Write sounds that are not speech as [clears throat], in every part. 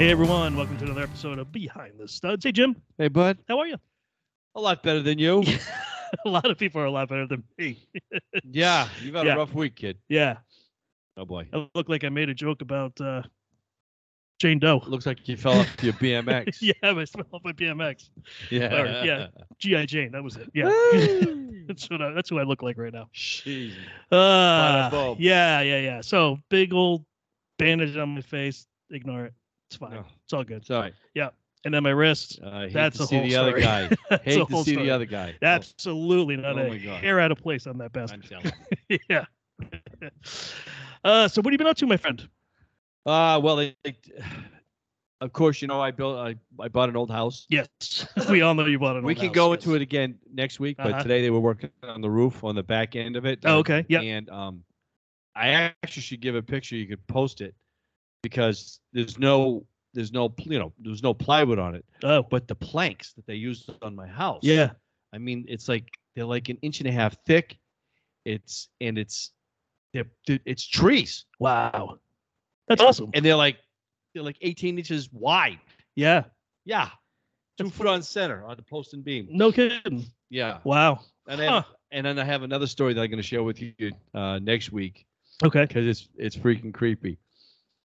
Hey everyone, welcome to another episode of Behind the Studs. Hey Jim, Hey, bud. how are you? A lot better than you. [laughs] a lot of people are a lot better than me. [laughs] yeah, you've had Yeah. a rough week, kid. yeah, Oh boy. I look like I made a joke about uh, Jane Doe. Looks like you fell off your BMX. [laughs] yeah, I smell off my BMX. yeah. Or, yeah. GI Jane, that was it. Yeah, that's what I, that's who I look like right now. Jeez. Uh, yeah, yeah, yeah. So big old bandage on my face. Ignore it. It's fine. No. It's all good. Sorry. Yeah. And then my wrist. I hate That's to a see whole the other guy. [laughs] Hate to see story. the other guy. [laughs] Absolutely not Oh a hair out of place on that bastard. [laughs] Yeah. uh, so what have you been up to, my friend? Uh, well, it, it- of course, you know, I built, I, I bought an old house. Yes, we all know you bought an old house. we can house, go yes. into it again next week, but Uh-huh. today they were working on the roof on the back end of it. Oh, uh, okay. Yeah. And um, I actually should give a picture. You could post it because there's no, there's no, you know, there's no plywood on it. Oh, But the planks that they used on my house, yeah. I mean, it's like they're like an inch and a half thick. It's and it's they're, it's trees, Wow. That's awesome. and they're like they're like 18 inches wide. Yeah. Yeah, two That's foot on center on the post and beam. No kidding. Yeah, Wow. and then and then I have another story that I'm going to share with you uh, next week Okay. because it's it's freaking creepy.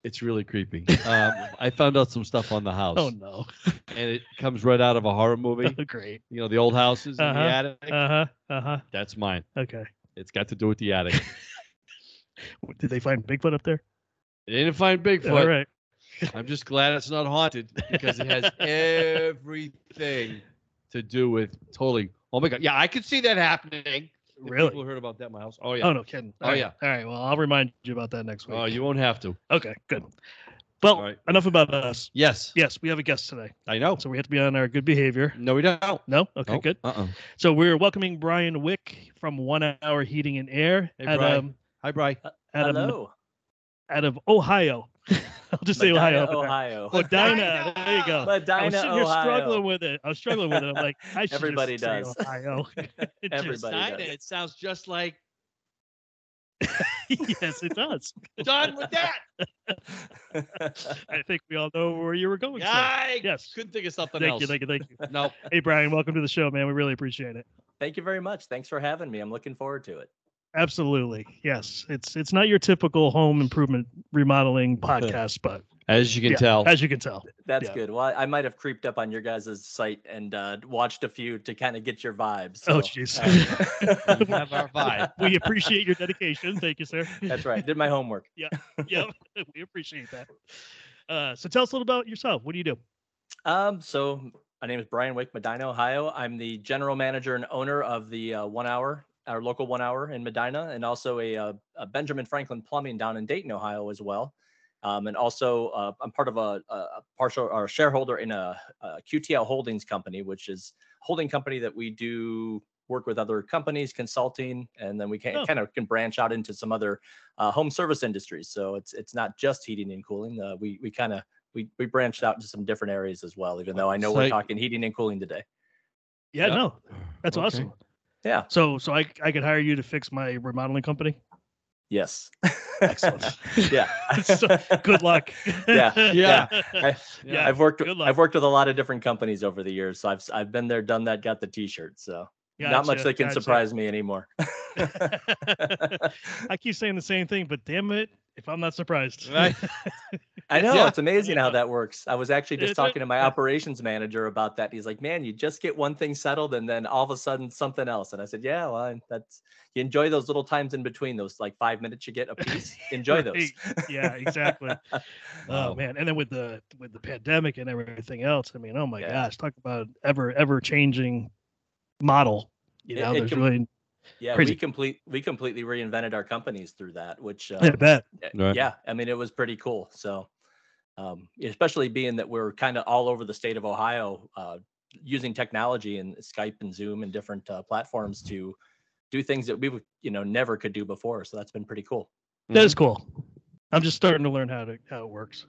It's really creepy. Um, I found out some stuff on the [laughs] house, Oh no. and it comes right out of a horror movie. [laughs] Great. You know, the old houses in Uh-huh. the attic. Uh huh. Uh huh. That's mine. Okay. It's got to do with the attic. [laughs] Did they find Bigfoot up there? They didn't find Bigfoot. All right. I'm just glad it's not haunted because it has everything to do with totally. Oh my god! Yeah, I could see that happening. If Really? People heard about that in my house. Oh yeah. Oh no, kidding. Oh, All right. yeah. All right. Well, I'll remind you about that next week. Oh, you won't have to. Okay. Good. Well, All right. enough about us. Yes. Yes, we have a guest today, I know. so we have to be on our good behavior. No, we don't. No. Okay. Good. Uh. uh So we're welcoming Brian Wick from One Hour Heating and Air Hey, at Brian. um Hi, Bry. at, um, Hello. out of Ohio. [laughs] I'll just say Medina, Ohio. Ohio. Medina. There you go. I was Medina, sitting here Ohio. struggling with it. I was struggling with it. I'm like, I should Everybody just say does. Ohio. [laughs] [laughs] Everybody Kinda, does. It sounds just like yes, it does. done with that. I think we all know where you were going. sir. I Yes. couldn't think of something else. Thank else. you. Thank you. Thank you. No. Hey, Brian, welcome to the show, man. We really appreciate it. Thank you very much. Thanks for having me. I'm looking forward to it. Absolutely. Yes. It's it's not your typical home improvement remodeling [laughs] podcast, but As you can yeah, tell. as you can tell. That's Yeah. good. Well, I, I might have creeped up on your guys' site and uh, watched a few to kind of get your vibes. Oh, jeez. uh, [laughs] We have our vibe. we appreciate your dedication. Thank you, sir. That's right. Did my homework. yeah. Yeah. [laughs] We appreciate that. Uh, so tell us a little about yourself. What do you do? Um, so my name is Brian Wake, Medina, Ohio. I'm the general manager and owner of the uh, One Hour, our local One Hour in Medina, and also a, uh, a Benjamin Franklin Plumbing down in Dayton, Ohio, as well. Um, and also, uh, I'm part of a, a a partial or shareholder in a, a QTL Holdings company, which is holding company that we do work with other companies, consulting, and then we can Oh. kind of can branch out into some other uh, home service industries. So it's it's not just heating and cooling. Uh, we we kind of we we branched out into some different areas as well. Even though I know So- we're talking heating and cooling today. Yeah, Yep. no, that's Okay. awesome. Yeah. So, so I I could hire you to fix my remodeling company. Yes. [laughs] Excellent. yeah. [laughs] So, good luck. Yeah, [laughs] Yeah. I, Yeah, I've worked. good luck. I've worked with a lot of different companies over the years, so I've s- I've been there, done that, got the T-shirt. So not much Gotcha, that can gotcha. surprise me anymore. I keep saying the same thing, but damn it, if I'm not surprised. Right. I know Yeah. it's amazing how that works. I was actually just Is talking it? to my operations manager about that. He's like, "Man, you just get one thing settled, and then all of a sudden something else." And I said, "Yeah, well, that's you enjoy those little times in between, those like five minutes you get a piece. [laughs] Enjoy those." Right. yeah, exactly. [laughs] Oh Wow. man, and then with the with the pandemic and everything else, I mean, oh my Yeah. gosh, talk about ever ever changing model. You know, it there's com- really Yeah, Crazy. we complete we completely reinvented our companies through that, which uh, [laughs] I bet. Right. yeah i mean it was pretty cool so um, especially being that we're kind of all over the state of ohio uh, using technology and skype and zoom and different uh, platforms to do things that we would you know never could do before so that's been pretty cool That is cool. I'm just starting to learn how to how it works.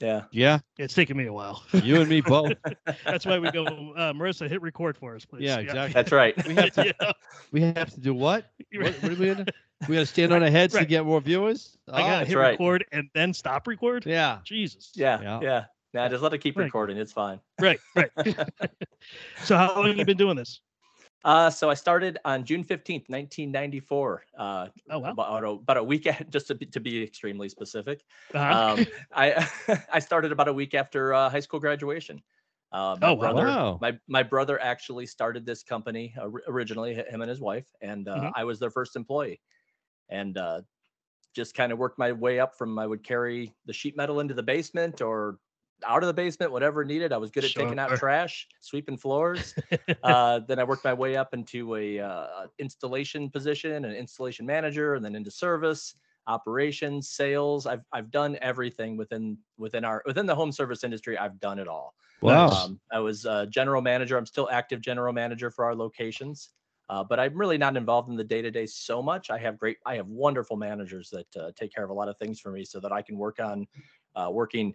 yeah Yeah, It's taking me a while. [laughs] you and me both. [laughs] That's why we go, uh, Marissa, hit record for us, please. Yeah, exactly. that's right We have to. [laughs] yeah. We have to do what? What, what are we gonna? We got to stand on our heads to get more viewers. I gotta Oh, hit right. record and then stop record. yeah. Jesus. yeah Yeah. yeah Nah, just let it keep Right. recording. It's fine. Right, right. [laughs] so how long have you been doing this? Uh, so I started on June 15th, 1994. Uh, Oh wow. about, a, about a week, [laughs] just to be, to be extremely specific. Uh-huh. Um, I [laughs] I started about a week after uh, high school graduation. Uh, my Oh, wow. brother, Wow. my my brother actually started this company uh, originally, him and his wife, and uh, Mhm. I was their first employee, and uh, just kind of worked my way up from I would carry the sheet metal into the basement or out of the basement, whatever needed. I was good at taking out [laughs] trash, sweeping floors. [laughs] uh, then I worked my way up into a uh, installation position, an installation manager, and then into service, operations, sales. I've I've done everything within within our within the home service industry. I've done it all. Wow. Um, I was uh, general manager. I'm still active general manager for our locations, uh, but I'm really not involved in the day to day so much. I have great, I have wonderful managers that uh, take care of a lot of things for me, so that I can work on uh, working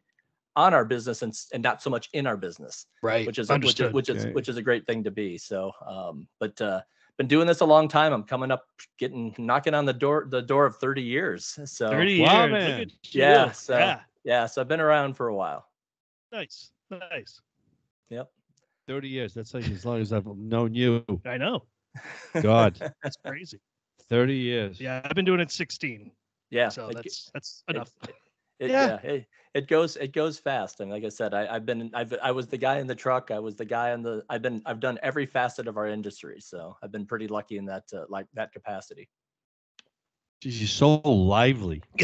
on our business and, and not so much in our business, right. which is a, which is which is Okay. which is a great thing to be. So, um, but uh, been doing this a long time. I'm coming up, getting knocking on the door the door of 30 years. So 30 Wow, years. Look man. Yeah, so- yeah. yeah, so I've been around for a while. Nice. Nice. Yep. 30 years. That's like as long as I've known you. I know. God, [laughs] That's crazy. 30 years. Yeah, I've been doing it 16. Yeah, So it that's that's enough. It, Yeah. yeah, it, it goes it goes fast, and like I said, I, I've been I've I was the guy in the truck. I was the guy in the I've been I've done every facet of our industry, so I've been pretty lucky in that uh, like that capacity. Jeez, he's so lively. [laughs]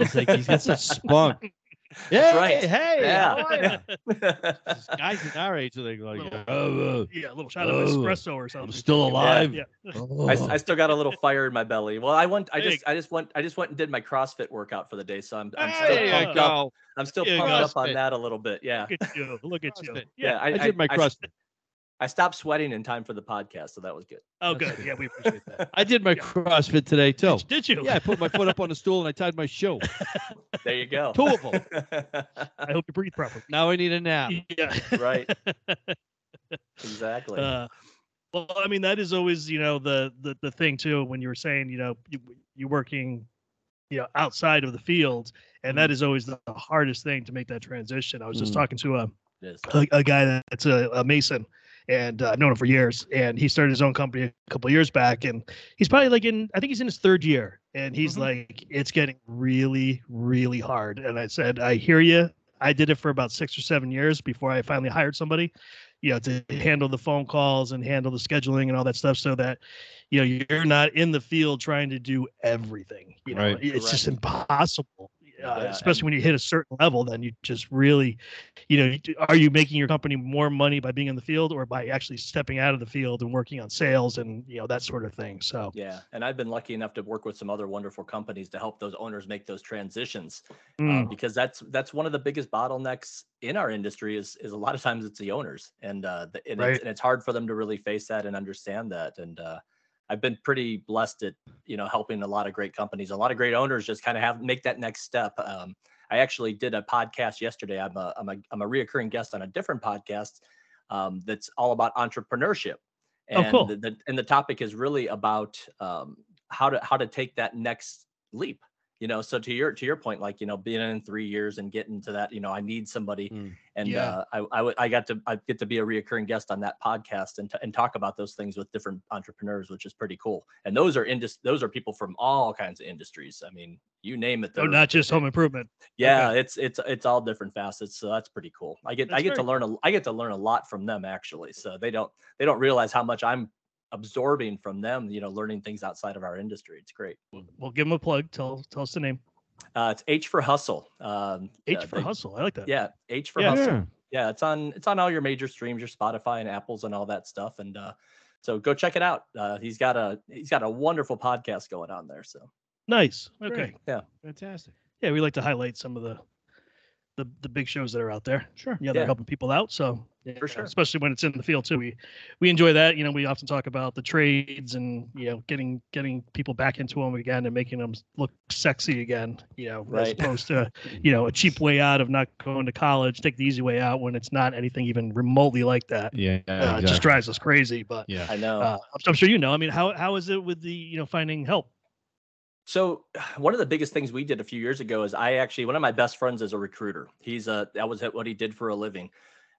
It's like he's got such spunk. [laughs] [laughs] Yeah, right. Hey, Yeah. how are ya? [laughs] Guys in our age are like, like Little- oh, uh, yeah, a little shot of Oh, espresso or something. I'm still alive. Yeah. [laughs] oh. I, s- I still got a little fire in my belly. Well, I went I just I just went I just went and did my CrossFit workout for the day, so I'm I'm There still you pumped up. I'm still There pumped go. up on that a little bit. Yeah, Look at you. Look at you. CrossFit. Yeah. yeah. I, did my I, cross. I stopped sweating in time for the podcast, so that was good. Oh, good. Yeah, we appreciate that. [laughs] I did my Yeah. CrossFit today too. Did, did you? Yeah, I put my foot up on the stool and I tied my shoe. [laughs] There you go. Two of them. [laughs] I hope you breathe properly. Now I need a nap. Yeah. right. Exactly. Uh, well, I mean, that is always, you know, the the the thing too. When you were saying, you know, you, you're working, you know, outside of the field, and that is always the hardest thing to make that transition. I was just Mm. talking to a a, a guy that's a, a mason, and uh, I've known him for years. And he started his own company a couple of years back, and he's probably like in, I think he's in his third year, and he's Mhm. like, it's getting really, really hard. And I said, I hear you. I did it for about six or seven years before I finally hired somebody, you know, to handle the phone calls and handle the scheduling and all that stuff, so that, you know, you're not in the field trying to do everything. You know, Right. it's just impossible. Uh, Yeah, especially and- when you hit a certain level, then you just really you know, are you making your company more money by being in the field or by actually stepping out of the field and working on sales and you know that sort of thing? So Yeah, and I've been lucky enough to work with some other wonderful companies to help those owners make those transitions uh, mm, because that's that's one of the biggest bottlenecks in our industry is is a lot of times it's the owners and uh the, and, Right. it's, and it's hard for them to really face that and understand that and uh I've been pretty blessed at you know helping a lot of great companies. A lot of great owners just kind of have make that next step um I actually did a podcast yesterday. I'm a I'm a I'm a reoccurring guest on a different podcast um that's all about entrepreneurship. Oh, and cool. the, the and the topic is really about um how to how to take that next leap you know so to your to your point like you know being in three years and getting to that you know i need somebody Mm. and Yeah. uh, I, I w- I got to i get to be a reoccurring guest on that podcast and, t- and talk about those things with different entrepreneurs which is pretty cool and those are indus- those are people from all kinds of industries i mean you name it oh, they're- not just home improvement. yeah it's it's it's all different facets so that's pretty cool i get i get to very learn a i get to learn a lot from them actually so they don't they don't realize how much i'm absorbing from them you know learning things outside of our industry it's great We'll give them a plug. Tell tell us the name. uh it's h for hustle um H uh, for they- hustle. I like that. yeah h for Yeah. hustle Yeah. yeah it's on it's on all your major streams your spotify and apples and all that stuff and uh so go check it out uh he's got a he's got a wonderful podcast going on there so Nice. Okay. Great. yeah Fantastic. Yeah, we like to highlight some of the the the big shows that are out there. Sure. Yeah, they're Yeah. helping people out. So yeah, sure. especially when it's in the field too. We we enjoy that. You know, we often talk about the trades and you know getting getting people back into them again and making them look sexy again. You know, Right. as opposed to [laughs] you know a cheap way out of not going to college, take the easy way out when it's not anything even remotely like that. Yeah. Uh, It just drives us crazy. But yeah. i know uh, I'm, I'm sure you know. I mean, how how is it with the you know finding help? So [sighs] one of the biggest things we did a few years ago is I actually one of my best friends is a recruiter. He's a that was what he did for a living.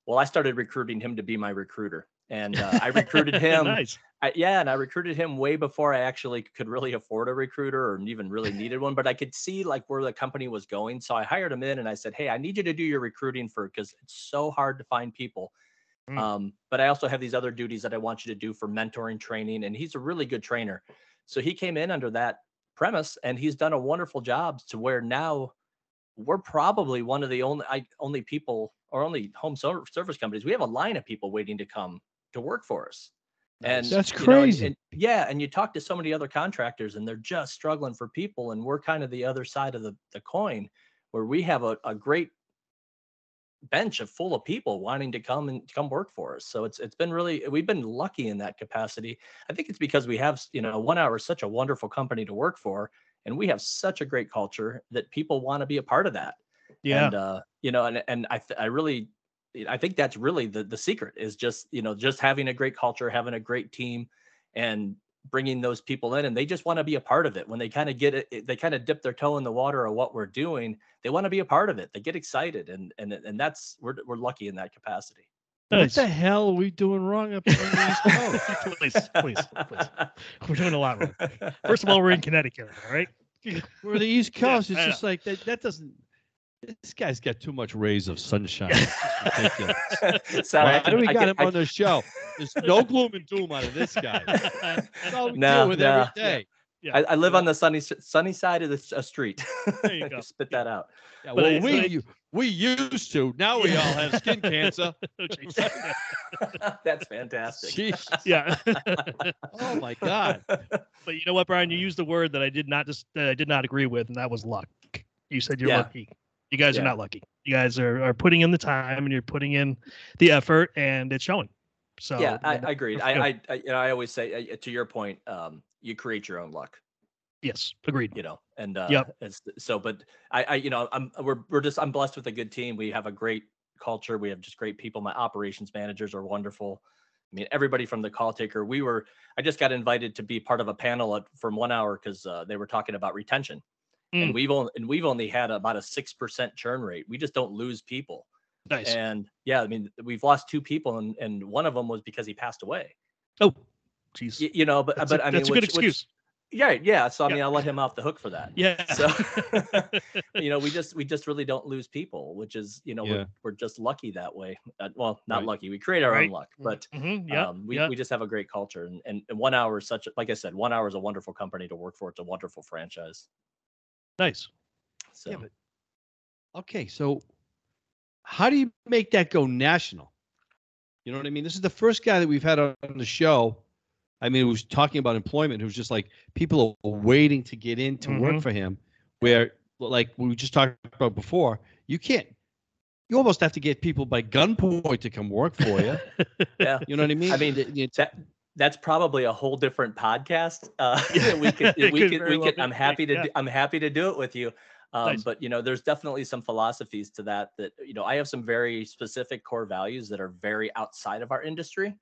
Well, I started recruiting him to be my recruiter, and uh, I recruited [laughs] him. nice. I, yeah, and I recruited him way before I actually could really afford a recruiter or even really needed one. But I could see like where the company was going, so I hired him in, and I said, "Hey, I need you to do your recruiting for because it's so hard to find people." Mm. Um, but I also have these other duties that I want you to do for mentoring, training, and he's a really good trainer. So he came in under that premise, and he's done a wonderful job to where now we're probably one of the only I, only people or only home ser- service companies. We have a line of people waiting to come to work for us. And That's you know, and- crazy. and- yeah, and you talk to so many other contractors, and they're just struggling for people, and we're kind of the other side of the, the coin, where we have a, a great bench of full of people wanting to come and come work for us. So it's it's been really we've been lucky in that capacity. I think it's because we have you know one hour is such a wonderful company to work for, and we have such a great culture that people want to be a part of that. Yeah. And uh, you know, and and I th- I really I think that's really the the secret is just you know just having a great culture, having a great team, and bringing those people in, and they just want to be a part of it. When they kind of get it, they kind of dip their toe in the water of what we're doing. They want to be a part of it. They get excited, and and and that's we're we're lucky in that capacity. What Nice. the hell are we doing wrong up here on the East [laughs] please, please, please. We're doing a lot wrong. First of all, we're in Connecticut, all right? [laughs] We're the East Yeah, Coast. it's I know. just like that. That doesn't. This guy's got too much rays of sunshine. It's just [laughs] ridiculous. so I Why can- do we I got can- him I on the show? There's no gloom and doom out of this guy. [laughs] That's all we No, deal with no. every day. Yeah. I, I live yeah. on the sunny sunny side of the uh, street. There you [laughs] go. Spit that out. Yeah, well, I- we but I- u- we used to. Now we all have skin cancer. Oh. That's fantastic. Jeez. yeah. Oh my God. but you know what, Brian? You used the word that I did not just that I did not agree with, and that was luck. You said you're Yeah. lucky. You guys Yeah. are not lucky. You guys are, are putting in the time and you're putting in the effort, and it's showing. So yeah, I, I agreed. I. I, I, you know, I always say, uh, to your point, um, you create your own luck. yes, agreed. you know and uh Yep. so but i i you know i'm we're, we're just i'm blessed with a good team we have a great culture we have just great people my operations managers are wonderful i mean everybody from the call taker we were i just got invited to be part of a panel at, from one hour because uh, they were talking about retention Mm. and we've only and we've only had about a six percent churn rate we just don't lose people Nice. and yeah i mean we've lost two people and and one of them was because he passed away oh, jeez. Y- you know but That's, but a, i mean that's a good which- which- excuse. yeah yeah so i Yeah. mean i'll let him off the hook for that yeah. so [laughs] [laughs] you know we just we just really don't lose people which is you know Yeah. we're, we're just lucky that way uh, well not Right. lucky we create our Right. own luck but hmm yeah. um, we, yeah. we just have a great culture and, and, and one hour is such a, like i said one hour is a wonderful company to work for it's a wonderful franchise nice. so Yeah, but okay, so how do you make that go national? You know what I mean? This is the first guy that we've had on the show. I mean, who was talking about employment, who's just like people are waiting to get in to work Mhm. for him. Where, like we just talked about before, you can't. You almost have to get people by gunpoint to come work for you. [laughs] yeah You know what I mean? I mean, It- it's- that that's probably a whole different podcast uh [laughs] Yeah, [laughs] we could [laughs] we could could we well could i'm happy to Yeah. do, i'm happy to do it with you um, Nice. but you know there's definitely some philosophies to that that you know i have some very specific core values that are very outside of our industry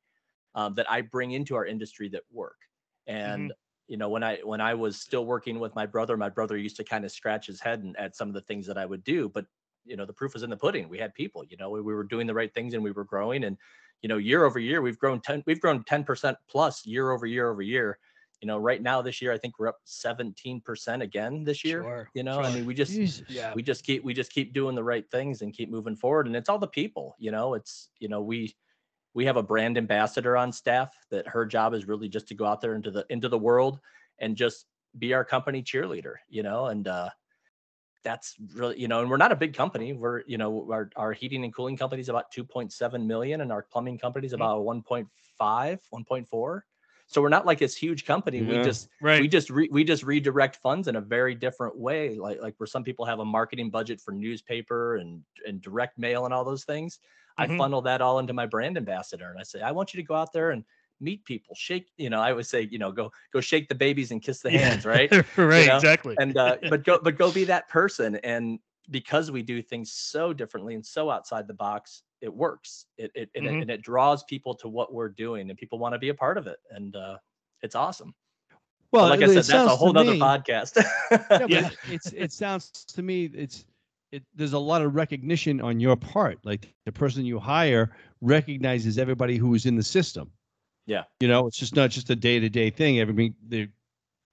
um, that i bring into our industry that work and you know when i when i was still working with my brother my brother used to kind of scratch his head and at some of the things that i would do but you know the proof was in the pudding we had people you know we, we were doing the right things and we were growing and you know year over year we've grown 10 we've grown 10% plus year over year over year. You know right now this year i think we're up 17% again this year Sure, you know? I mean we just Jesus. Yeah. we just keep we just keep doing the right things and keep moving forward and it's all the people you know? It's you know we we have a brand ambassador on staff that her job is really just to go out there into the into the world and just be our company cheerleader you know? And uh that's really you know and we're not a big company we're you know our, our heating and cooling company is about 2.7 million and our plumbing company is Mhm. about 1.5 1.4 so we're not like this huge company we just Right. we just re- we just redirect funds in a very different way like like where some people have a marketing budget for newspaper and and direct mail and all those things i Mhm. funnel that all into my brand ambassador and i say i want you to go out there and meet people shake you know i always say you know go go shake the babies and kiss the Yeah. hands right [laughs] right. know, Exactly. and uh [laughs] but go but go be that person and because we do things so differently and so outside the box it works it it, and, Mhm. it and it draws people to what we're doing and people want to be a part of it and uh it's awesome But Well, like I said, that's a whole nother me- podcast. Yeah, [laughs] Yeah. it's it sounds to me it's it there's a lot of recognition on your part. Like the person you hire recognizes everybody who is in the system. Yeah. You know, it's just not just a day to day thing. Everybody they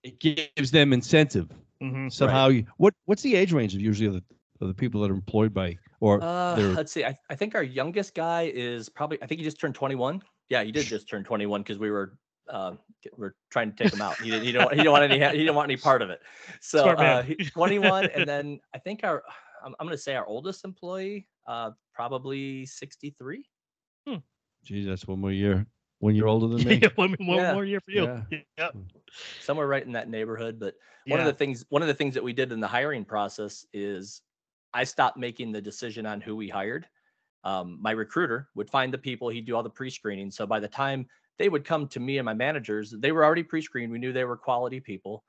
it gives them incentive Mhm. somehow. You, what what's the age range of usually of the, of the people that are employed by or Uh, let's see. I, I think our youngest guy is probably. I think he just turned 21. Yeah, he did just turn 21 because we were uh, we're trying to take him out. He didn't. He don't. He don't want any. He didn't want any part of it. So uh, he, 21, and then [laughs] I think our. I'm, I'm going to say our oldest employee, uh, probably 63. geez, that's one more year one year older than [laughs] me. Yeah, one, one Yeah. more year for you. Yeah. Yeah. somewhere right in that neighborhood. But one of the things one of the things that we did in the hiring process is I stopped making the decision on who we hired. Um, my recruiter would find the people, he'd do all the pre-screening. So by the time they would come to me and my managers, they were already pre-screened. We knew they were quality people.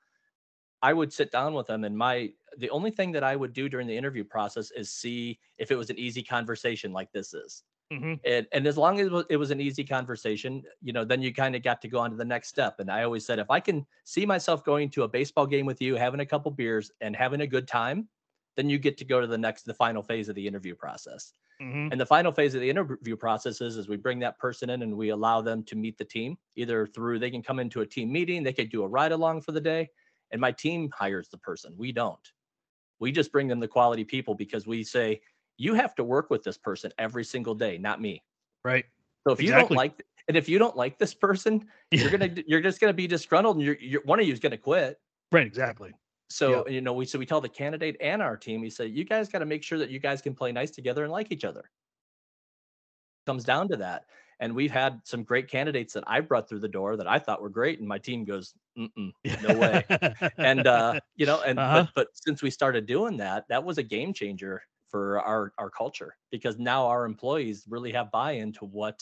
I would sit down with them and my the only thing that I would do during the interview process is see if it was an easy conversation like this is. Mhm. And, and as long as it was, an easy conversation, you know, then you kind of got to go on to the next step. And I always said, if I can see myself going to a baseball game with you, having a couple beers and having a good time, then you get to go to the next, the final phase of the interview process. Mhm. And the final phase of the interview process is, is we bring that person in and we allow them to meet the team either through, they can come into a team meeting, they could do a ride along for the day. And my team hires the person. We don't. We just bring them the quality people because we say, you have to work with this person every single day, not me. Right. So if you don't like, and if you don't like this person, you're gonna, you're just gonna be disgruntled, and you're, you're one of you is gonna quit. Right. Exactly. So you know, we so we tell the candidate and our team, we say, you guys got to make sure that you guys can play nice together and like each other. Comes down to that, and we've had some great candidates that I brought through the door that I thought were great, and my team goes, Mm-mm, no way. [laughs] and uh, you know, and Uh-huh. but, but since we started doing that, that was a game changer for our our culture because now our employees really have buy-in to what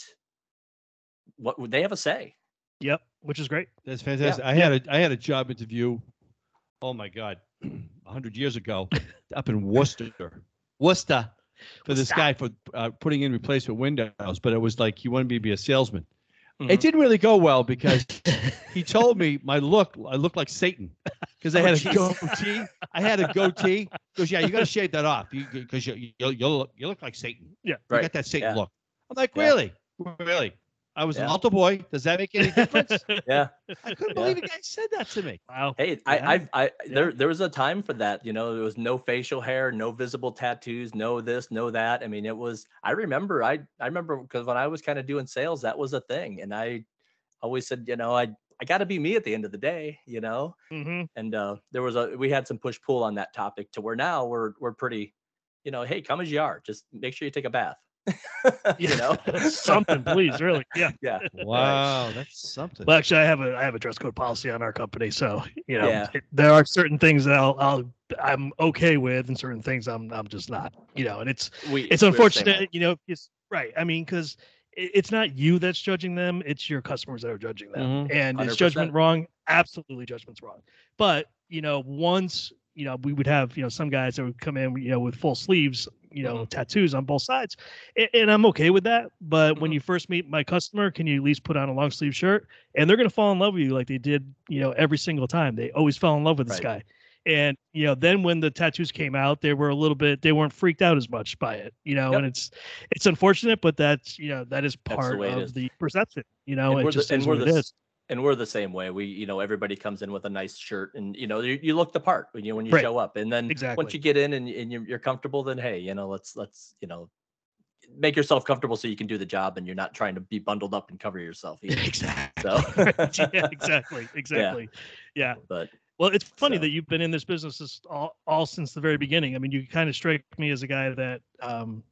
what would they have a say. yep. Which is great. That's fantastic. I had a I had a job interview. Oh my God, [clears throat] a hundred years ago, up in Worcester, Worcester, for this Worcester. guy for uh, putting in replacement windows. But it was like he wanted me to be a salesman. Mhm. It didn't really go well because [laughs] he told me my look I looked like Satan because I Oh, had a jeez. goatee. I had a goatee. He goes, yeah, you got to shave that off because you, you you look you look like Satan. Yeah. You Right. got that Satan Yeah. look. I'm like, Yeah. really, really. I was an altar boy. Does that make any difference? [laughs] Yeah. I couldn't Yeah. believe a guy said that to me. Wow. Hey, Yeah. I, I've, I, Yeah. there, there was a time for that. You know, there was no facial hair, no visible tattoos, no this, no that. I mean, it was. I remember. I, I remember because when I was kind of doing sales, that was a thing, and I always said, you know, I, I got to be me at the end of the day. You know, hmm and uh, there was a, we had some push pull on that topic to where now we're, we're pretty, you know, hey, come as you are. Just make sure you take a bath. [laughs] you know, [laughs] something, please. Really. Yeah. [laughs] yeah. Wow, that's something. Well, actually, I have a I have a dress code policy on our company, so you know, Yeah. it- there are certain things that I'll, I'll I'm okay with, and certain things I'm I'm just not. You know, and it's We, it's we're the same way. unfortunate. You know, it's right. I mean, because it's not you that's judging them; it's your customers that are judging them. Mhm. And is 100%. judgment wrong? Absolutely, judgment's wrong. But you know, once you know, we would have you know some guys that would come in, you know, with full sleeves, you know, tattoos on both sides, and, and I'm okay with that. But when Mhm. you first meet my customer, can you at least put on a long sleeve shirt? And they're gonna fall in love with you like they did, you know, every single time. They always fell in love with this Right. guy. And you know, then when the tattoos came out, they were a little bit they weren't freaked out as much by it, you know, Yep. and it's it's unfortunate, but that's you know, that is part it of is. the perception, you know, and we're the, and we're what the it and we're the same way. We, you know, everybody comes in with a nice shirt, and you know, you, you look the part when you when you Right. show up, and then Exactly. once you get in and, and you're, you're comfortable, then hey, you know, let's let's you know, make yourself comfortable so you can do the job, and you're not trying to be bundled up and cover yourself. [laughs] Either. exactly. So, [laughs] yeah, exactly. [laughs] Exactly. Yeah. but Well, it's funny So- that you've been in this business all, all since the very beginning. I mean, you kind of strike me as a guy that um,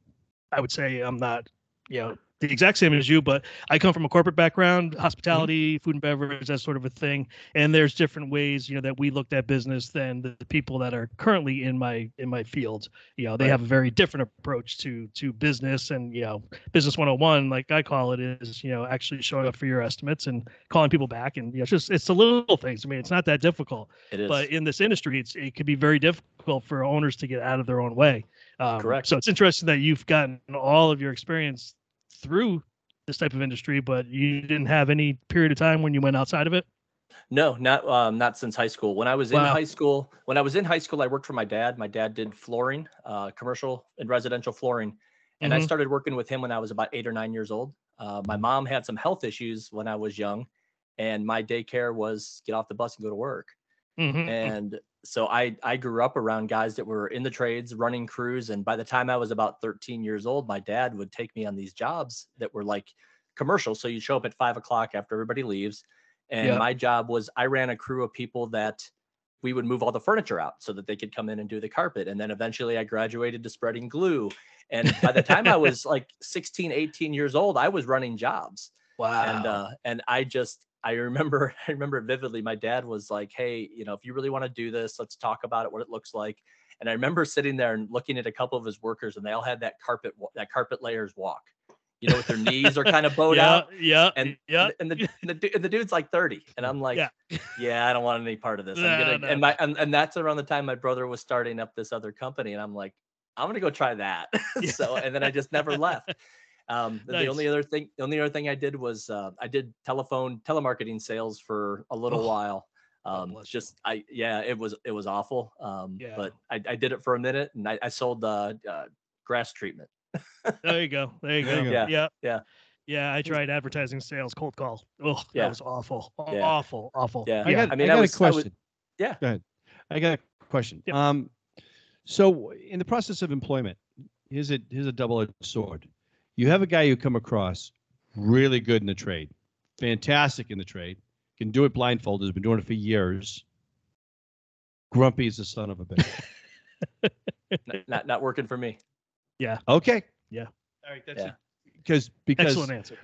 I would say I'm not, you know, the exact same as you, but I come from a corporate background, hospitality, food and beverage, that sort of a thing. And there's different ways, you know, that we looked at business than the, the people that are currently in my in my field. You know, they Right. have a very different approach to to business and you know, business 101, like I call it, is you know actually showing up for your estimates and calling people back, and you know, it's just it's the little things. I mean, it's not that difficult it is. but in this industry it's it could be very difficult for owners to get out of their own way um, Correct. so it's interesting that you've gotten all of your experience through this type of industry but you didn't have any period of time when you went outside of it No, not um, not since high school. When I was in high school, when I was in high school, I worked for my dad. My dad did flooring, uh, commercial and residential flooring, and I Mhm. started working with him when I was about eight or nine years old. Uh, my mom had some health issues when I was young, and my daycare was get off the bus and go to work. Mhm. And so I I grew up around guys that were in the trades, running crews, and by the time I was about 13 years old, my dad would take me on these jobs that were like commercial. So you show up at five o'clock after everybody leaves, and Yeah. my job was I ran a crew of people that we would move all the furniture out so that they could come in and do the carpet. And then eventually I graduated to spreading glue. And by the time I [laughs] was like 16, 18 years old, I was running jobs wow. and uh and i just i remember [laughs] i remember it vividly my dad was like hey you know if you really want to do this let's talk about it what it looks like. And i remember sitting there and looking at a couple of his workers and they all had that carpet that carpet layers walk you know with their knees are kind of bowed yeah, out yeah, and yeah. and the, [laughs] and the, and the dude's like 30 and i'm like Yeah. yeah, i don't want any part of [laughs] this No, i'm gonna no, and my and, and that's around the time my brother was starting up this other company and i'm like i'm gonna go try that. So and then i just never left um, the- the only other thing, the only other thing I did was uh, I did telephone telemarketing sales for a little Oh, while. Um, bless you. just I yeah, it was it was awful. Um, Yeah. but I, I did it for a minute and I, I sold uh, uh, grass treatment. [laughs] There you go. There you There go. you go. Yeah, Yeah. yeah. Yeah. I tried advertising sales cold call. Oh, Yeah. that was awful. Yeah. Awful. Awful. Yeah. I got, I mean, I I got was- a I was- question. yeah. Go ahead. I got a question. Yep. Um, so in the process of employment, here's a here's a double-edged sword. You have a guy you come across really good in the trade, fantastic in the trade, can do it blindfolded, has been doing it for years. Grumpy is the son of a bitch. [laughs] N- not not working for me. Yeah. Okay. Yeah. All right. That's Yeah. it. Because because Excellent answer.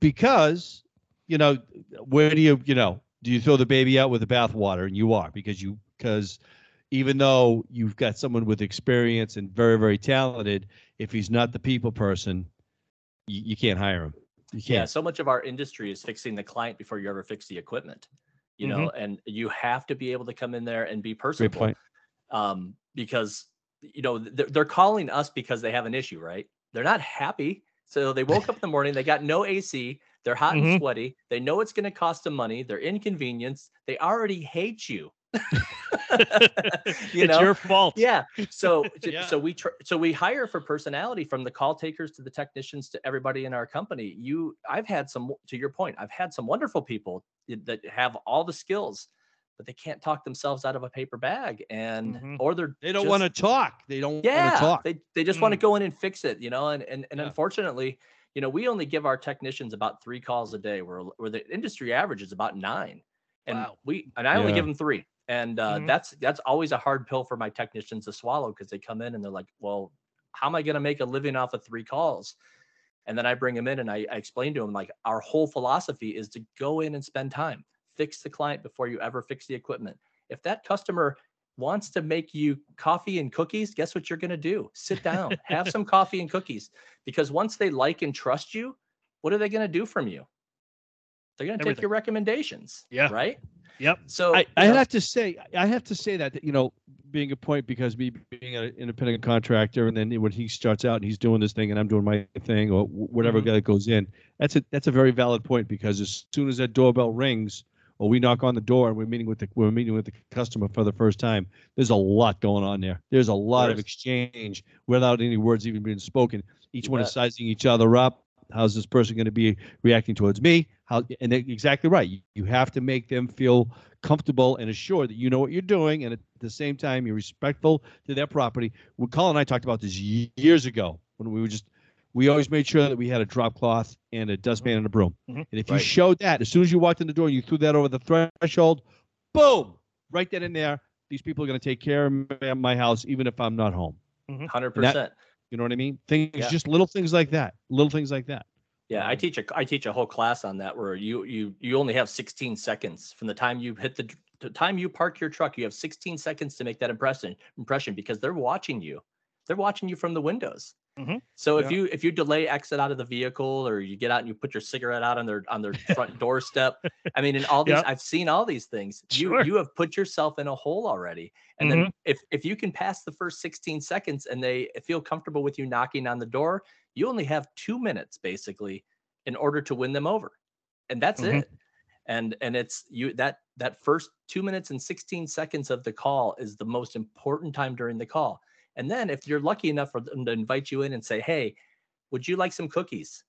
because you know where do you you know do you throw the baby out with the bathwater and you are because you because even though you've got someone with experience and very very talented if he's not the people person you, you can't hire them. you Yeah, can't so much of our industry is fixing the client before you ever fix the equipment. You know, and you have to be able to come in there and be great personable. point um, because you know they're, they're calling us because they have an issue, right? They're not happy, so they woke up in the morning, they got no AC, they're hot and Mhm. sweaty, they know it's going to cost them money, they're inconvenienced, they already hate you. [laughs] you it's know, your fault. yeah. So [laughs] Yeah. so we tr- so we hire for personality from the call takers to the technicians to everybody in our company. You, I've had some to your point. I've had some wonderful people that have all the skills, but they can't talk themselves out of a paper bag, and Mhm. or they're they don't want to talk they don't want yeah to talk they, they just want to go in and fix it you know and and, and Yeah. unfortunately you know we only give our technicians about three calls a day where where the industry average is about nine and Wow. we and i only give them three and uh, Mhm. that's that's always a hard pill for my technicians to swallow because they come in and they're like well how am i going to make a living off of three calls and then i bring them in and I, I explain to them like our whole philosophy is to go in and spend time fix the client before you ever fix the equipment if that customer wants to make you coffee and cookies, guess what you're going to do? Sit down, have some coffee and cookies. Because once they like and trust you, what are they going to do from you? They're going to take your recommendations. Yeah. Right. Yep. So I, I have to say, I have to say that you know, being a point because me being an independent contractor, and then when he starts out and he's doing this thing, and I'm doing my thing, or wh- whatever Mhm. guy that goes in, that's a that's a very valid point because as soon as that doorbell rings, or we knock on the door and we're meeting with the we're meeting with the customer for the first time, there's a lot going on there. There's a lot There of exchange without any words even being spoken. Each You one is sizing each other up. How's this person going to be reacting towards me? How and they- exactly right. You, you have to make them feel comfortable and assured that you know what you're doing, and at the same time you're respectful to their property. When Colin and I talked about this years ago when we were just we always made sure that we had a drop cloth and a dustpan and a broom. Mhm. And if you Right. showed that as soon as you walked in the door and you threw that over the threshold, boom, right then and there, these people are going to take care of my- my house even if I'm not home. hundred percent. You know what I mean? Things, Yeah. just little things like that. Little things like that. Yeah, I teach a I teach a whole class on that where you you you only have 16 seconds from the time you hit the the time you park your truck. You have 16 seconds to make that impression impression because they're watching you. They're watching you from the windows. Mhm. So if Yeah. you if you delay exit out of the vehicle or you get out and you put your cigarette out on their on their [laughs] front doorstep, I mean, in all these Yep. I've seen all these things. You Sure. you have put yourself in a hole already. And then if if you can pass the first 16 seconds and they feel comfortable with you knocking on the door, you only have two minutes basically in order to win them over. And that's Mhm. it. and and it's you that that first two minutes and 16 seconds of the call is the most important time during the call and then if you're lucky enough for them to invite you in and say hey would you like some cookies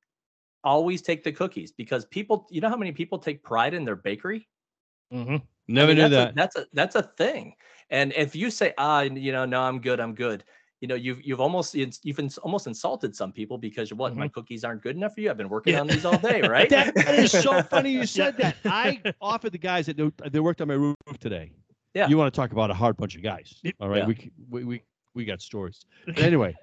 always take the cookies because people you know how many people take pride in their bakery Mm-hmm. I Never mean, knew that's that. A, that's a that's a thing. And if you say, ah, you know, no, I'm good, I'm good. You know, you've you've almost you've ins- almost insulted some people because what my cookies aren't good enough for you. I've been working Yeah. on these all day, [laughs] right? That is so [laughs] funny you said that. I offered the guys that they worked on my roof today. Yeah. You want to talk about a hard bunch of guys? All right, Yeah. we, we we we got stories. [laughs] But anyway,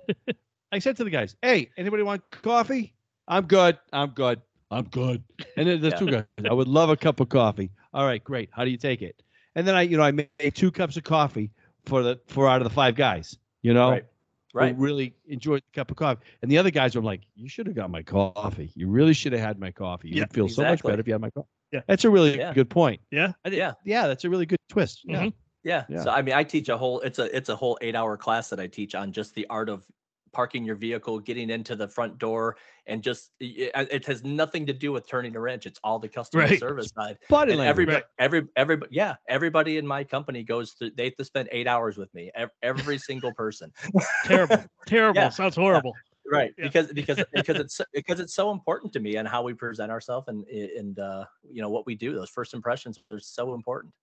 I said to the guys, "Hey, anybody want coffee? I'm good. I'm good. I'm good." And then the Yeah. two guys, I would love a cup of coffee. All right, great. How do you take it? And then I, you know, I made two cups of coffee for the four out of the five guys. You know, Right. who Right. really enjoyed the cup of coffee. And the other guys were like, "You should have got my coffee. You really should have had my coffee. You Yeah, would feel so much better if you had my coffee." Yeah. that's a really Yeah. good point. Yeah. I Yeah. yeah, that's a really good twist. Yeah, Mhm. Yeah. Yeah. So I mean, I teach a whole it's a it's a whole eight hour class that I teach on just the art of parking your vehicle, getting into the front door, and just it, it has nothing to do with turning a wrench. It's all the customer Right. service side. [laughs] body And language. everybody, Right. every, everybody, yeah, everybody in my company goes to, they have to spend eight hours with me, every single person. [laughs] Terrible. Terrible. Yeah. Sounds horrible. Right. Yeah. Because, because, [laughs] because it's, because it's so important to me and how we present ourselves and, and, uh, you know, what we do, those first impressions are so important.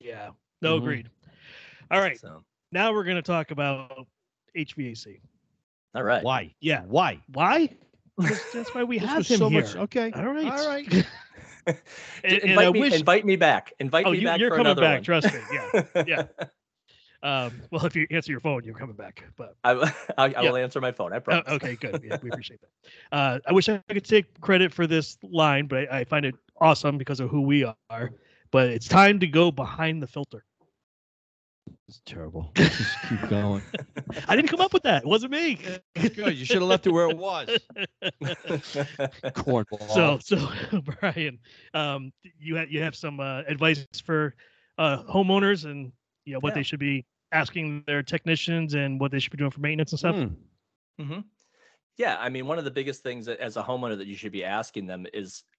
Yeah. No, Mhm. agreed. All right. So, Now we're going to talk about HVAC. all right. Why? Yeah. Why? Why? [laughs] That's why we have him so here. much. Okay. All right. All right. [laughs] [laughs] and, J- and invite me, wish. invite me back. Invite oh, me you, back you're for coming another back. one. Trust me. Yeah. yeah. Um, well, if you answer your phone, you're coming back. But I, w- I, I Yeah. will answer my phone. I uh, promise. okay, good. Yeah, we appreciate that. Uh, I wish I could take credit for this line, but I, I find it awesome because of who we are. But it's time to go behind the filter. It's terrible. [laughs] Just keep going. I didn't come up with that. It wasn't me. Good. You should have left it where it was. [laughs] Cornball. So, so [laughs] Brian, um, you have you have some uh, advice for uh, homeowners and you know what Yeah. they should be asking their technicians and what they should be doing for maintenance and stuff. Hmm. hmm Yeah, I mean, one of the biggest things that, as a homeowner that you should be asking them is you know,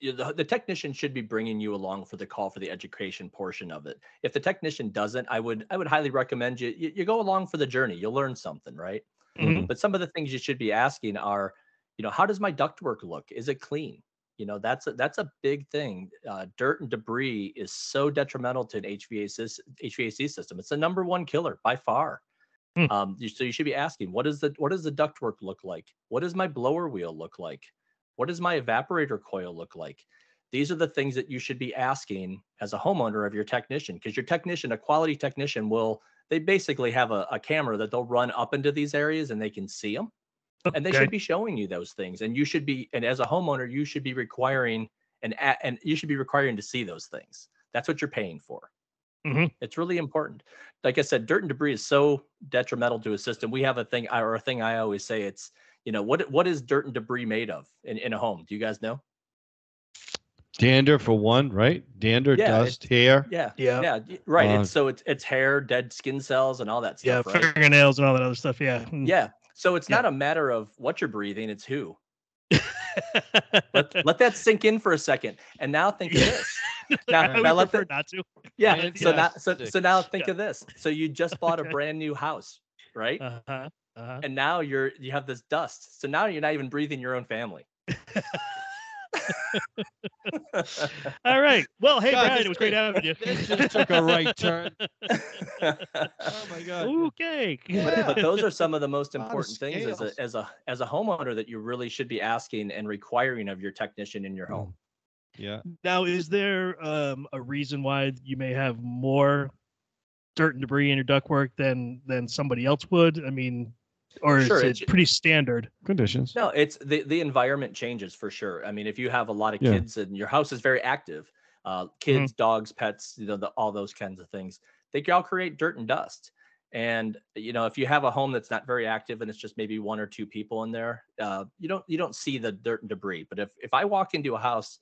the, the technician should be bringing you along for the call for the education portion of it. If the technician doesn't, I would I would highly recommend you you, you go along for the journey. You'll learn something, right? Mhm. But some of the things you should be asking are, you know, how does my ductwork look? Is it clean? You know, that's a, that's a big thing. Uh, dirt and debris is so detrimental to an HVAC HVAC system. It's the number one killer by far. Hmm. Um, you- so you should be asking, what is the what does the ductwork look like? What does my blower wheel look like? What does my evaporator coil look like? These are the things that you should be asking as a homeowner of your technician, because your technician, a quality technician, will they basically have a, a camera that they'll run up into these areas and they can see them and they Okay. should be showing you those things and you should be and as a homeowner you should be requiring and and you should be requiring to see those things that's what you're paying for Mhm. it's really important like i said dirt and debris is so detrimental to a system we have a thing or a thing i always say it's you know what what is dirt and debris made of in, in a home do you guys know Dander for one, right? Dander, Yeah, dust, hair. yeah Yeah. yeah right Uh, it's so it's it's hair dead skin cells and all that Yeah, stuff right fingernails and all that other stuff. Yeah. Mm. yeah so it's Yeah. not a matter of what you're breathing it's who [laughs] let, let that sink in for a second and now think of this [laughs] now, I would now let prefer the, not to. yeah so now so, so now think Yeah. of this so you just bought a [laughs] brand new house right Uh-huh. Uh-huh. and now you're you have this dust so now you're not even breathing your own family [laughs] [laughs] All right. Well, hey, God, Brian, it was great having you. this just took a right turn. [laughs] Oh my god. Okay. but, but those are some of the most important things as a as a as a homeowner that you really should be asking and requiring of your technician in your home Yeah. Now, is there um, a reason why you may have more dirt and debris in your ductwork than than somebody else would? I mean, or Sure, is it it's- pretty standard? Conditions. No, it's the the environment changes for sure. I mean, if you have a lot of Yeah. kids and your house is very active, uh, kids, dogs, pets, you know, the, all those kinds of things, they can all create dirt and dust. And you know, if you have a home that's not very active and it's just maybe one or two people in there, uh, you don't you don't see the dirt and debris. But if if I walk into a house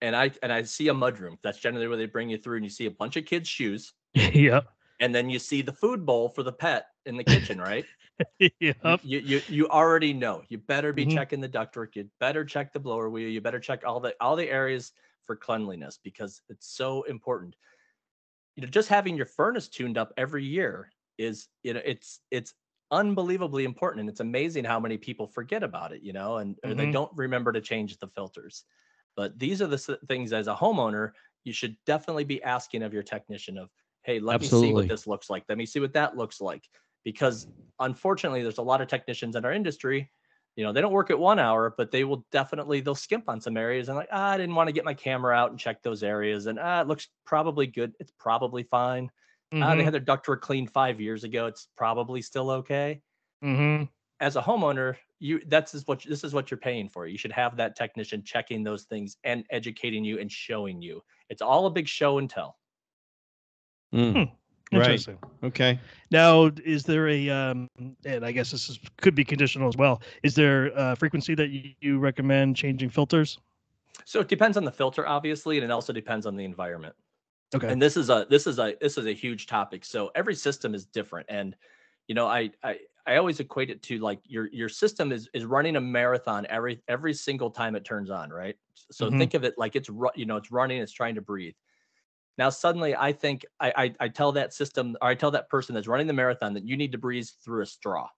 and I and I see a mudroom, that's generally where they bring you through, and you see a bunch of kids' shoes, [laughs] yeah. And then you see the food bowl for the pet in the kitchen, right? [laughs] Yep. you, you you already know you better be Mhm. checking the ductwork you better check the blower wheel you better check all the all the areas for cleanliness because it's so important. You know, just having your furnace tuned up every year is you know it's it's unbelievably important and it's amazing how many people forget about it you know and or they don't remember to change the filters but these are the things as a homeowner you should definitely be asking of your technician of hey let me see what this looks like let me see what that looks like because unfortunately there's a lot of technicians in our industry you know they don't work at one hour but they will definitely they'll skimp on some areas and like ah, i didn't want to get my camera out and check those areas and ah, it looks probably good it's probably fine ah, they Mhm, had their ductwork cleaned five years ago it's probably still okay mm-hmm. as a homeowner, you that's is what this is what you're paying for. You should have that technician checking those things and educating you and showing you. It's all a big show and tell. Mm, Right. Interesting. Okay. Now, is there a um, and I guess this is, could be conditional as well. Is there a frequency that you, you recommend changing filters? So it depends on the filter, obviously, and it also depends on the environment. Okay. And this is a this is a this is a huge topic. So every system is different, and you know, I I I always equate it to like your your system is is running a marathon every every single time it turns on, right? So Mhm. think of it like it's ru- you know it's running, it's trying to breathe. Now suddenly, I think I, I I tell that system or I tell that person that's running the marathon that you need to breathe through a straw.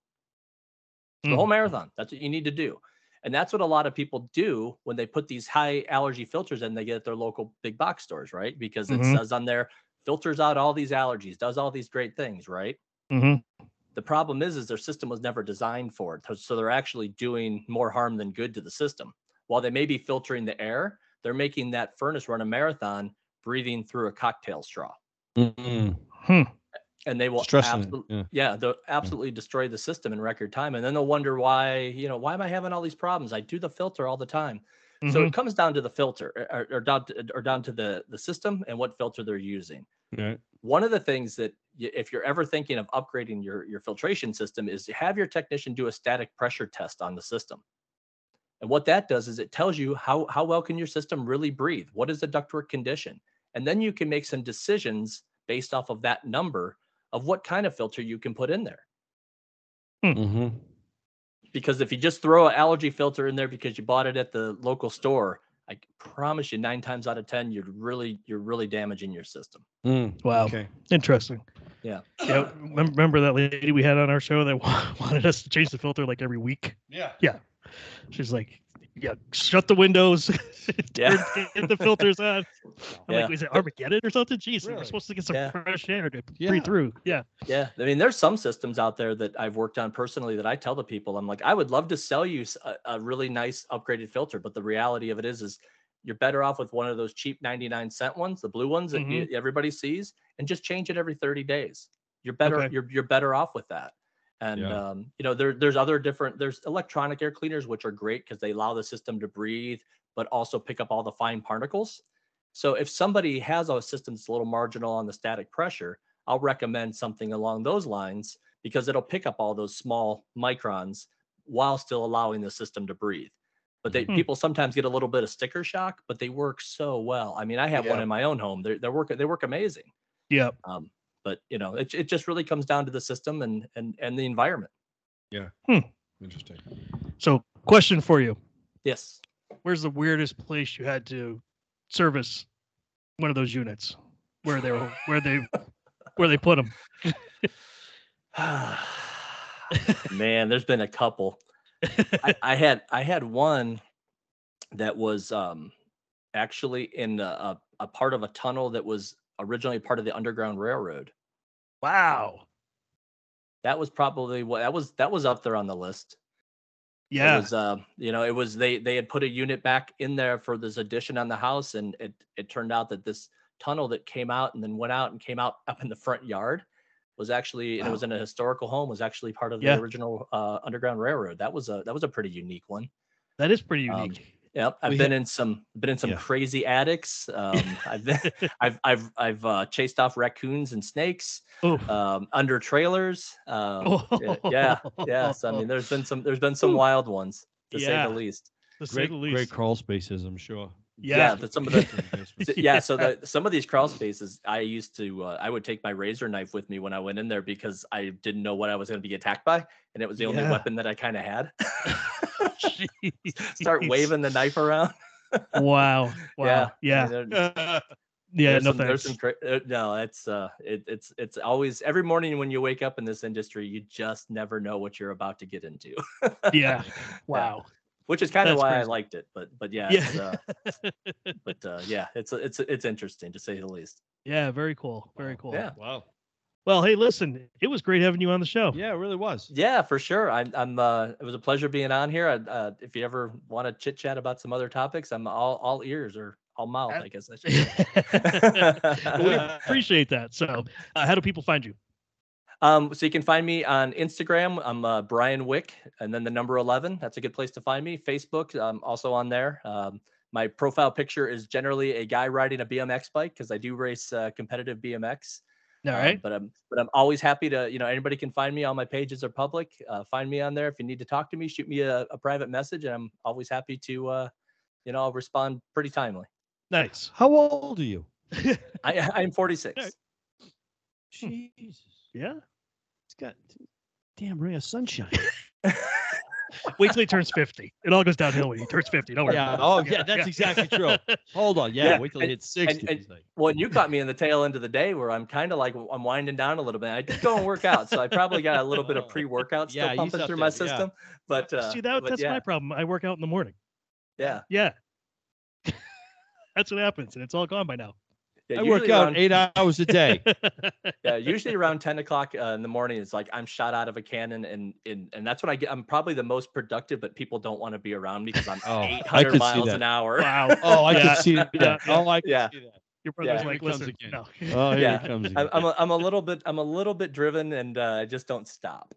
The Mm. whole marathon. That's what you need to do. And that's what a lot of people do when they put these high allergy filters in they get at their local big box stores, right? Because it Mhm. says on there filters out all these allergies, does all these great things, right? Mhm. The problem is is their system was never designed for it. So they're actually doing more harm than good to the system. While they may be filtering the air, they're making that furnace run a marathon breathing through a cocktail straw. Mm, Hmm. And they will Stressing. absolutely Yeah. yeah, they'll absolutely destroy the system in record time. And then they'll wonder why, you know, why am I having all these problems? I do the filter all the time. So Mhm. it comes down to the filter or, or down to, or down to the, the system and what filter they're using. Right. One of the things that if you're ever thinking of upgrading your, your filtration system is to have your technician do a static pressure test on the system. And what that does is it tells you how, how well can your system really breathe? What is the ductwork condition? And then you can make some decisions based off of that number of what kind of filter you can put in there. hmm Because if you just throw an allergy filter in there because you bought it at the local store, I promise you nine times out of ten, you're really you're really damaging your system. Mm, Wow. Okay. Interesting. Yeah. Yeah. Remember that lady we had on our show that [laughs] wanted us to change the filter like every week? Yeah. Yeah. She's like, "Yeah, shut the windows, [laughs] Yeah. get the filters on." I'm Yeah. like, "Is it Armageddon or something?" Jeez, we're supposed to get some Yeah. fresh air to Yeah. breathe through. Yeah. Yeah, I mean, there's some systems out there that I've worked on personally that I tell the people, I'm like, I would love to sell you a really nice upgraded filter, but the reality of it is, is you're better off with one of those cheap 99 cent ones, the blue ones that you, everybody sees, and just change it every 30 days. You're better. Okay. You're you're better off with that. And Yeah. um, you know, there there's other different there's electronic air cleaners which are great because they allow the system to breathe, but also pick up all the fine particles. So if somebody has a system that's a little marginal on the static pressure, I'll recommend something along those lines because it'll pick up all those small microns while still allowing the system to breathe. But they Hmm. people sometimes get a little bit of sticker shock, but they work so well. I mean, I have one in my own home. They're they're working they work amazing. Yeah. Um, but you know, it it just really comes down to the system and and and the environment. Yeah. Interesting. So, question for you: Yes. Where's the weirdest place you had to service one of those units? Where they were, where they, where they put them? [sighs] Man, there's been a couple. I, I had I had one that was um actually in a, a, a part of a tunnel that was originally part of the Underground Railroad. Wow. That was probably what that was that was up there on the list. Yeah. It was uh, you know, it was they they had put a unit back in there for this addition on the house, and it it turned out that this tunnel that came out and then went out and came out [laughs] up in the front yard was actually and it was in a historical home was actually part of Yeah. the original uh, Underground Railroad. That was a that was a pretty unique one. that is pretty Um, unique. Yep, I've We been in some been in some Yeah. crazy attics. Um, [laughs] I've been, I've I've I've uh, chased off raccoons and snakes oh. um, under trailers. Um, y- yeah, yes. I mean, there's been some there's been some Ooh. wild ones to say the least. to say Great, the least. great crawl spaces, I'm sure. Yeah. but some of the [laughs] the. [laughs] Yeah so the, some of these crawl spaces i used to uh, i would take my razor knife with me when i went in there because i didn't know what i was going to be attacked by and it was the only weapon that i kind of had [laughs] start waving the knife around Wow. Wow. Yeah, Yeah. I mean, there- Yeah. there's no some, thanks. some cra- uh, no, it's uh, it, it's it's always every morning when you wake up in this industry, you just never know what you're about to get into. Yeah. Wow. Which is kind of That's why I liked it. But but yeah, Yeah. It's, uh, [laughs] but uh, yeah, it's it's it's interesting to say the least. Yeah. Very cool. Very cool. Yeah. Wow. Well, hey, listen, it was great having you on the show. Yeah, it really was. Yeah, for sure. I'm I'm uh, it was a pleasure being on here. I, uh, if you ever want to chit chat about some other topics, I'm all all ears or all mouth, I guess I should. [laughs] we appreciate that. So, uh, how do people find you? Um, so you can find me on Instagram. I'm uh, Brian Wick, and then the number eleven. That's a good place to find me. Facebook, um, also on there. Um, my profile picture is generally a guy riding a BMX bike because I do race uh, competitive BMX. All right. Uh, right. but I'm but I'm always happy to you know anybody can find me. All my pages are public. Uh, find me on there if you need to talk to me. Shoot me a, a private message, and I'm always happy to uh, you know I'll respond pretty timely. Nice. How old are you? [laughs] I I'm 46. Alright. Jesus. Yeah. It's got damn ray of sunshine. [laughs] [laughs] Wait till he turns 50. It all goes downhill when he turns 50. Don't worry. Yeah, oh, [laughs] yeah, that's exactly true. Hold on. Yeah, Yeah, wait till and- he hits 60. and- he's like, Well, and you caught me in the tail end of the day where I'm kind of like I'm winding down a little bit. I did go and work out, so I probably got a little bit of pre-workout still Yeah, you pumping through do, my yeah. system. But uh, See, that, but that's yeah, my problem. I work out in the morning. yeah, Yeah. that's what happens. And it's all gone by now. Yeah. I work out around- eight hours a day. [laughs] yeah, usually [laughs] around 10 o'clock uh, in the morning, it's like I'm shot out of a cannon, and and and that's when I get. I'm probably the most productive, but people don't want to be around me because I'm Oh, 800 miles an hour. wow. [laughs] Oh, I Yeah, can see that. yeah, Oh, I can yeah. see that. Your brother's Yeah. like, Here it comes listen, again. no. Oh, here Yeah. he comes I'm again. I'm a, I'm a little bit I'm a little bit driven, and uh, I just don't stop.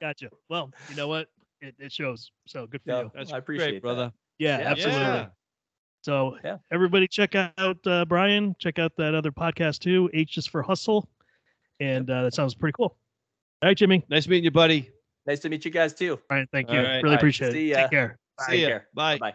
Gotcha. Well, you know what? It, it shows. So good for Yeah. you. That's I appreciate great, that. brother. Yeah, Yeah. absolutely. Yeah. So Yeah. everybody check out uh, Brian. Check out that other podcast too. H is for hustle, and uh, that sounds pretty cool. All right, Jimmy. Nice meeting you, buddy. nice to meet you guys too. All right, thank you. right. Really All right, appreciate see it. ya. Take care. See Take ya. Bye. Bye.